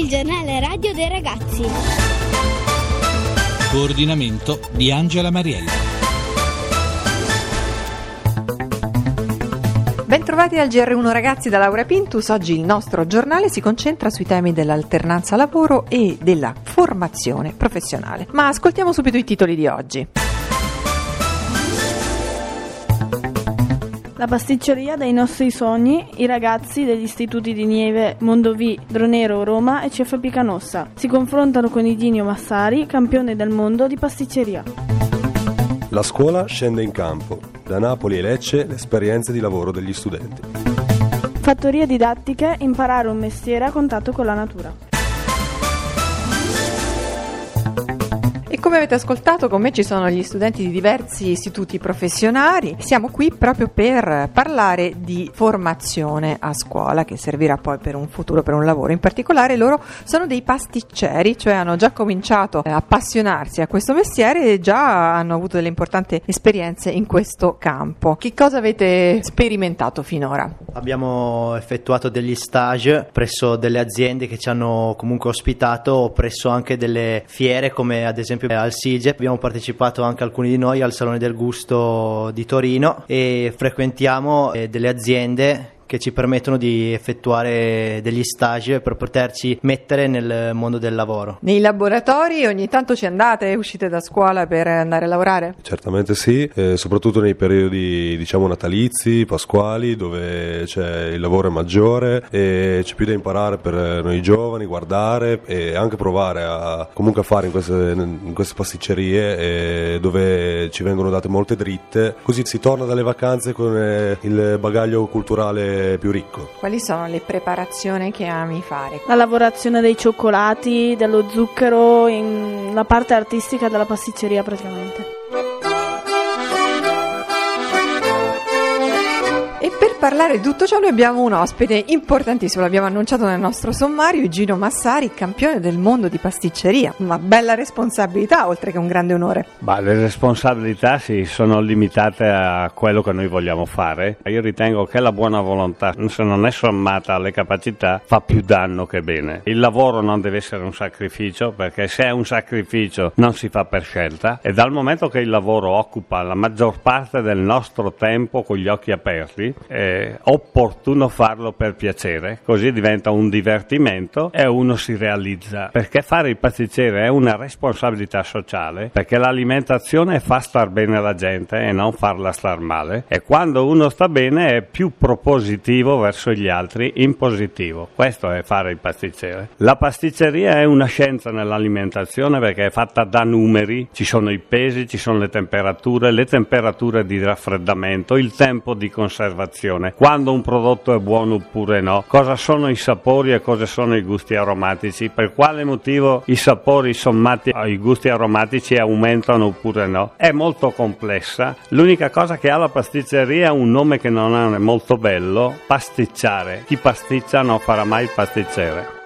il giornale radio dei ragazzi. Coordinamento di Angela Mariella. Bentrovati al GR1 ragazzi da Laura Pintus. Oggi il nostro giornale si concentra sui temi dell'alternanza lavoro e della formazione professionale. Ma ascoltiamo subito i titoli di oggi. La pasticceria dei nostri sogni, i ragazzi degli istituti di Nieve, Mondovì, Dronero, Roma e CFP Canossa si confrontano con Idinio Massari, campione del mondo di pasticceria. La scuola scende in campo. Da Napoli e Lecce le esperienze di lavoro degli studenti. Fattorie didattiche, imparare un mestiere a contatto con la natura. Come avete ascoltato, con me ci sono gli studenti di diversi istituti professionali. Siamo qui proprio per parlare di formazione a scuola che servirà poi per un futuro, per un lavoro. In particolare loro sono dei pasticceri, cioè hanno già cominciato a appassionarsi a questo mestiere e già hanno avuto delle importanti esperienze in questo campo. Che cosa avete sperimentato finora? Abbiamo effettuato degli stage presso delle aziende che ci hanno comunque ospitato, presso anche delle fiere come ad esempio al SIGE. Abbiamo partecipato anche alcuni di noi al Salone del Gusto di Torino e frequentiamo eh, delle aziende che ci permettono di effettuare degli stage per poterci mettere nel mondo del lavoro. Nei laboratori ogni tanto ci andate, uscite da scuola per andare a lavorare? Certamente sì, eh, soprattutto nei periodi diciamo natalizi, pasquali, dove c'è il lavoro è maggiore e c'è più da imparare per noi giovani, guardare e anche provare a comunque a fare in queste, in queste pasticcerie eh, dove ci vengono date molte dritte, così si torna dalle vacanze con eh, il bagaglio culturale più ricco. Quali sono le preparazioni che ami fare? La lavorazione dei cioccolati, dello zucchero, in la parte artistica della pasticceria praticamente. E per parlare di tutto ciò noi abbiamo un ospite importantissimo, l'abbiamo annunciato nel nostro sommario, Gino Massari, campione del mondo di pasticceria. Una bella responsabilità oltre che un grande onore. Bah, le responsabilità sì, sono limitate a quello che noi vogliamo fare. Io ritengo che la buona volontà, se non è sommata alle capacità, fa più danno che bene. Il lavoro non deve essere un sacrificio, perché se è un sacrificio non si fa per scelta e dal momento che il lavoro occupa la maggior parte del nostro tempo con gli occhi aperti, è opportuno farlo per piacere, così diventa un divertimento e uno si realizza. Perché fare il pasticcere è una responsabilità sociale, perché l'alimentazione fa star bene la gente e non farla star male e quando uno sta bene è più propositivo verso gli altri in positivo. Questo è fare il pasticcere. La pasticceria è una scienza nell'alimentazione perché è fatta da numeri, ci sono i pesi, ci sono le temperature, le temperature di raffreddamento, il tempo di conservazione osservazione, quando un prodotto è buono oppure no, cosa sono i sapori e cosa sono i gusti aromatici, per quale motivo i sapori sommati ai gusti aromatici aumentano oppure no. È molto complessa, l'unica cosa che ha la pasticceria è un nome che non è molto bello, pasticciare. Chi pasticcia non farà mai pasticcere.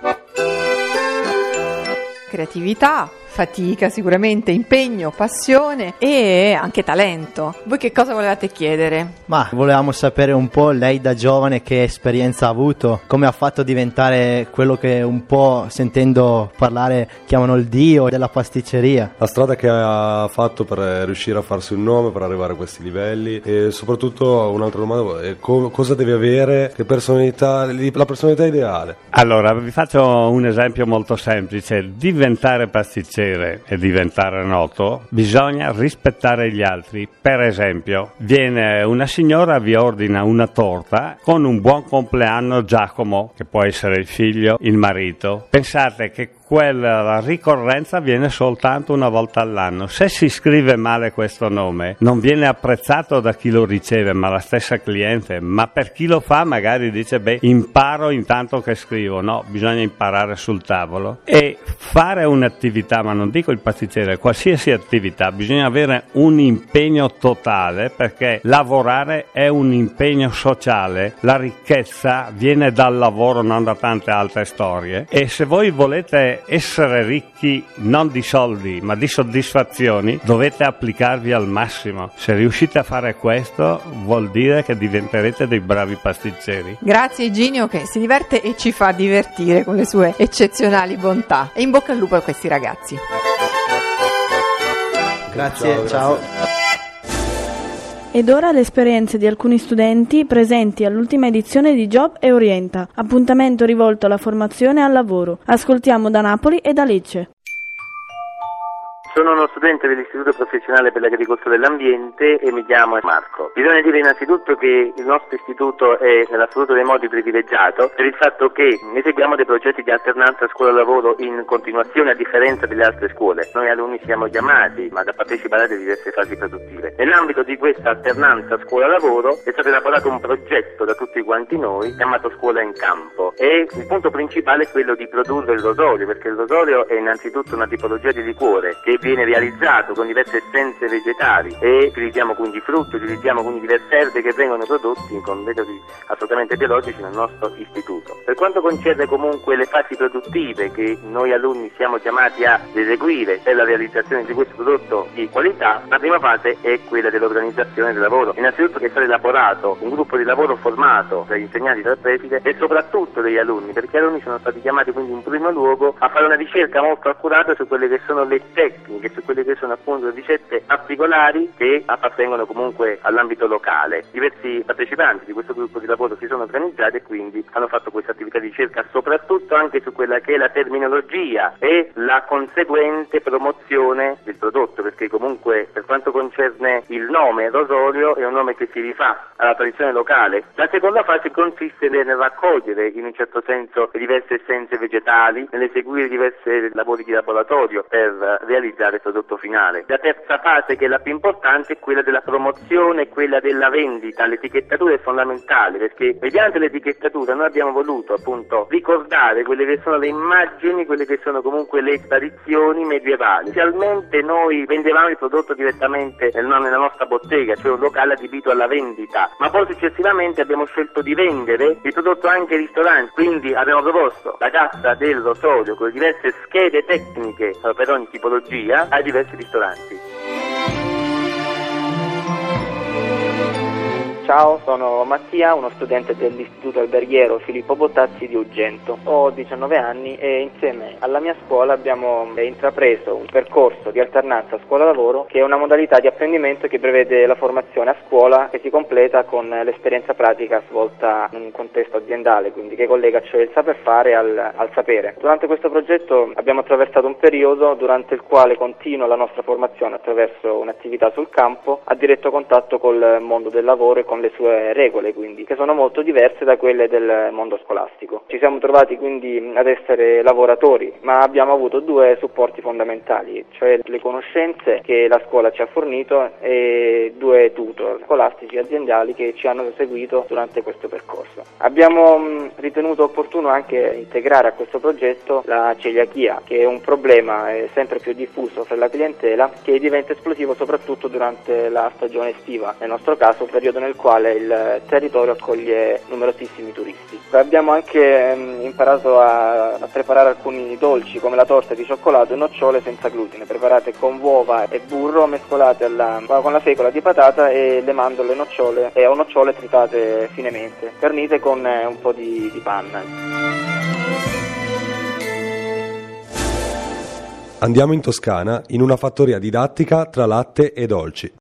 Creatività, fatica sicuramente, impegno, passione e anche talento. Voi che cosa volevate chiedere? Ma volevamo sapere un po' lei da giovane che esperienza ha avuto, come ha fatto diventare quello che un po' sentendo parlare chiamano il dio della pasticceria. La strada che ha fatto per riuscire a farsi un nome, per arrivare a questi livelli e soprattutto un'altra domanda è co- cosa deve avere, che personalità, la personalità ideale. Allora, vi faccio un esempio molto semplice, diventare pasticcere piacere e diventare noto, bisogna rispettare gli altri. Per esempio, viene una signora, vi ordina una torta con un buon compleanno Giacomo, che può essere il figlio, il marito. Pensate che quella ricorrenza viene soltanto una volta all'anno. Se si scrive male questo nome, non viene apprezzato da chi lo riceve, ma la stessa cliente. Ma per chi lo fa, magari dice: Beh, imparo intanto che scrivo. No, bisogna imparare sul tavolo. E fare un'attività, ma non dico il pasticcere, qualsiasi attività, bisogna avere un impegno totale perché lavorare è un impegno sociale. La ricchezza viene dal lavoro, non da tante altre storie. E se voi volete essere ricchi non di soldi ma di soddisfazioni, dovete applicarvi al massimo. Se riuscite a fare questo vuol dire che diventerete dei bravi pasticceri. Grazie Ginio che si diverte e ci fa divertire con le sue eccezionali bontà. E in bocca al lupo a questi ragazzi. Grazie, ciao. Ed ora le esperienze di alcuni studenti presenti all'ultima edizione di Job e Orienta, appuntamento rivolto alla formazione e al lavoro. Ascoltiamo da Napoli e da Lecce. Sono uno studente dell'Istituto Professionale per l'Agricoltura e l'Ambiente e mi chiamo Marco. Bisogna dire innanzitutto che il nostro istituto è nell'assoluto dei modi privilegiato per il fatto che eseguiamo dei progetti di alternanza scuola-lavoro in continuazione a differenza delle altre scuole. Noi alunni siamo chiamati ma da partecipare a diverse fasi produttive. Nell'ambito di questa alternanza scuola-lavoro è stato elaborato un progetto da tutti quanti noi chiamato Scuola in Campo e il punto principale è quello di produrre il rosolio perché il rosolio è innanzitutto una tipologia di liquore che viene realizzato con diverse essenze vegetali e utilizziamo quindi frutti, utilizziamo quindi diverse erbe che vengono prodotti con metodi assolutamente biologici nel nostro istituto. Per quanto concerne comunque le fasi produttive che noi alunni siamo chiamati ad eseguire per la realizzazione di questo prodotto di qualità, la prima fase è quella dell'organizzazione del lavoro. Innanzitutto che stato elaborato un gruppo di lavoro formato dagli insegnanti dal preside e soprattutto dagli alunni, perché gli alunni sono stati chiamati quindi in primo luogo a fare una ricerca molto accurata su quelle che sono le tecniche tecniche, su quelle che sono appunto ricette particolari che appartengono comunque all'ambito locale. Diversi partecipanti di questo gruppo di lavoro si sono organizzati e quindi hanno fatto questa attività di ricerca soprattutto anche su quella che è la terminologia e la conseguente promozione del prodotto, perché comunque per quanto concerne il nome Rosolio è un nome che si rifà alla tradizione locale. La seconda fase consiste nel raccogliere in un certo senso diverse essenze vegetali, nell'eseguire diversi lavori di laboratorio per realizzare realizzare il prodotto finale. La terza fase, che è la più importante, è quella della promozione, quella della vendita. L'etichettatura è fondamentale perché mediante l'etichettatura noi abbiamo voluto appunto ricordare quelle che sono le immagini, quelle che sono comunque le tradizioni medievali. Inizialmente noi vendevamo il prodotto direttamente nella nostra bottega, cioè un locale adibito alla vendita, ma poi successivamente abbiamo scelto di vendere il prodotto anche ai ristoranti, quindi abbiamo proposto la cassa del rosolio con diverse schede tecniche per ogni tipologia via ai diversi ristoranti. Ciao, sono Mattia, uno studente dell'Istituto Alberghiero Filippo Bottazzi di Ugento. Ho 19 anni e insieme alla mia scuola abbiamo intrapreso un percorso di alternanza scuola-lavoro che è una modalità di apprendimento che prevede la formazione a scuola che si completa con l'esperienza pratica svolta in un contesto aziendale, quindi che collega cioè il saper fare al, al sapere. Durante questo progetto abbiamo attraversato un periodo durante il quale continua la nostra formazione attraverso un'attività sul campo a diretto contatto col mondo del lavoro e con con le sue regole, quindi, che sono molto diverse da quelle del mondo scolastico. Ci siamo trovati quindi ad essere lavoratori, ma abbiamo avuto due supporti fondamentali, cioè le conoscenze che la scuola ci ha fornito e due tutor scolastici aziendali che ci hanno seguito durante questo percorso. Abbiamo ritenuto opportuno anche integrare a questo progetto la celiachia, che è un problema sempre più diffuso fra la clientela che diventa esplosivo soprattutto durante la stagione estiva, nel nostro caso periodo nel quale il territorio accoglie numerosissimi turisti. Abbiamo anche mh, imparato a, a, preparare alcuni dolci come la torta di cioccolato e nocciole senza glutine, preparate con uova e burro mescolate alla, con la fecola di patata e le mandorle nocciole e o nocciole tritate finemente, garnite con eh, un po' di, di panna. Andiamo in Toscana in una fattoria didattica tra latte e dolci.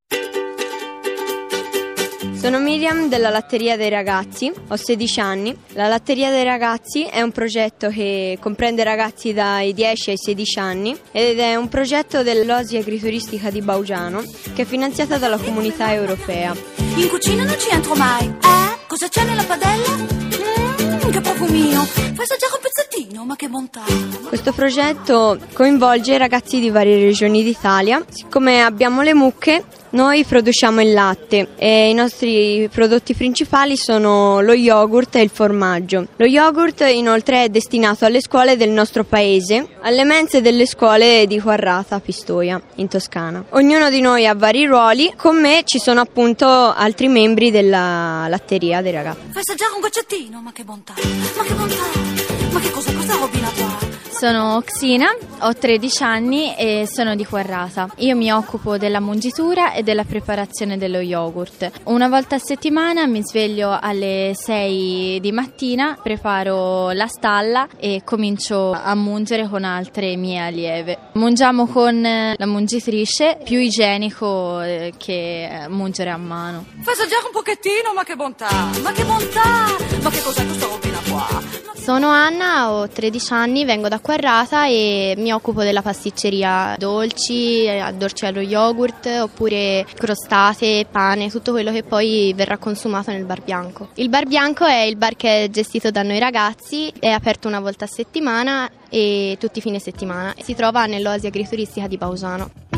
Sono Miriam della Latteria dei Ragazzi, ho 16 anni. La Latteria dei Ragazzi è un progetto che comprende ragazzi dai 10 ai 16 anni ed è un progetto dell'Osi Agrituristica di Baugiano che è finanziata dalla comunità europea. In cucina non ci entro mai. Eh? Cosa c'è nella padella? Mmm, che profumino. Fai assaggiare un pezzettino, ma che bontà. Questo progetto coinvolge ragazzi di varie regioni d'Italia. Siccome abbiamo le mucche, noi produciamo il latte e i nostri prodotti principali sono lo yogurt e il formaggio. Lo yogurt inoltre è destinato alle scuole del nostro paese, alle mense delle scuole di Quarrata, Pistoia, in Toscana. Ognuno di noi ha vari ruoli, con me ci sono appunto altri membri della latteria dei ragazzi. Assaggiare un goccettino, ma che bontà, ma che bontà. Ma che cos'è questa robina qua? Sono Xina, ho 13 anni e sono di Quarrata. Io mi occupo della mungitura e della preparazione dello yogurt. Una volta a settimana mi sveglio alle 6 di mattina, preparo la stalla e comincio a mungere con altre mie allieve. Mungiamo con la mungitrice, più igienico eh, che mungere a mano. Fai assaggiare un pochettino, ma che bontà! Ma che bontà! Ma che cos'è questa robina qua? Sono Anna, ho 13 anni, vengo da Quarrata e mi occupo della pasticceria dolci, eh, dolci allo yogurt oppure crostate, pane, tutto quello che poi verrà consumato nel bar bianco. Il bar bianco è il bar che è gestito da noi ragazzi, è aperto una volta a settimana e tutti i fine settimana. Si trova nell'oasi agrituristica di Bausano.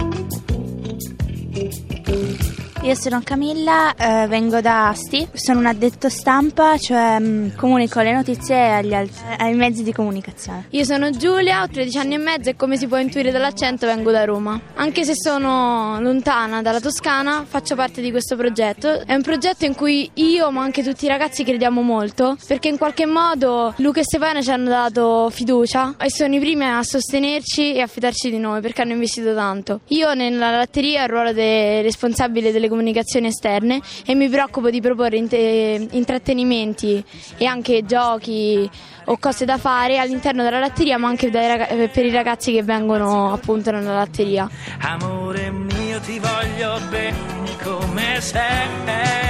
Io sono Camilla, eh, vengo da Asti, sono un addetto stampa, cioè mh, comunico le notizie agli altri, ai mezzi di comunicazione. Io sono Giulia, ho 13 anni e mezzo e come si può intuire dall'accento vengo da Roma. Anche se sono lontana dalla Toscana, faccio parte di questo progetto. È un progetto in cui io, ma anche tutti i ragazzi crediamo molto, perché in qualche modo Luca e Stefano ci hanno dato fiducia e sono i primi a sostenerci e a fidarci di noi perché hanno investito tanto. Io nella latteria ho il ruolo del responsabile delle comunicazioni esterne e mi preoccupo di proporre int- intrattenimenti e anche giochi o cose da fare all'interno della latteria ma anche rag- per i ragazzi che vengono appunto nella latteria. Amore mio ti voglio bene come sei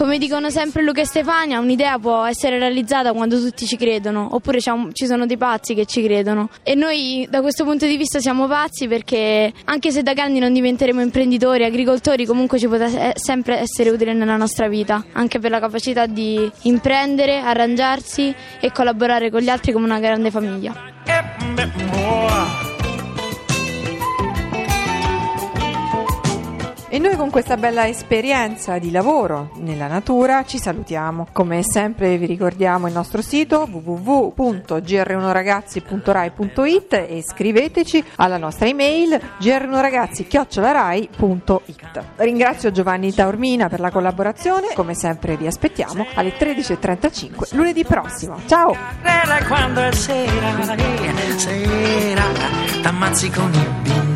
come dicono sempre Luca e Stefania, un'idea può essere realizzata quando tutti ci credono, oppure ci sono dei pazzi che ci credono. E noi da questo punto di vista siamo pazzi perché anche se da grandi non diventeremo imprenditori, agricoltori, comunque ci potrà sempre essere utile nella nostra vita, anche per la capacità di imprendere, arrangiarsi e collaborare con gli altri come una grande famiglia. Noi con questa bella esperienza di lavoro nella natura ci salutiamo. Come sempre vi ricordiamo il nostro sito www.gr1ragazzi.rai.it e scriveteci alla nostra email gr1ragazzi.rai.it. Ringrazio Giovanni Taormina per la collaborazione, come sempre vi aspettiamo alle 13.35 lunedì prossimo. Ciao! Quando è sera, sera, t'ammazzi con i bimbi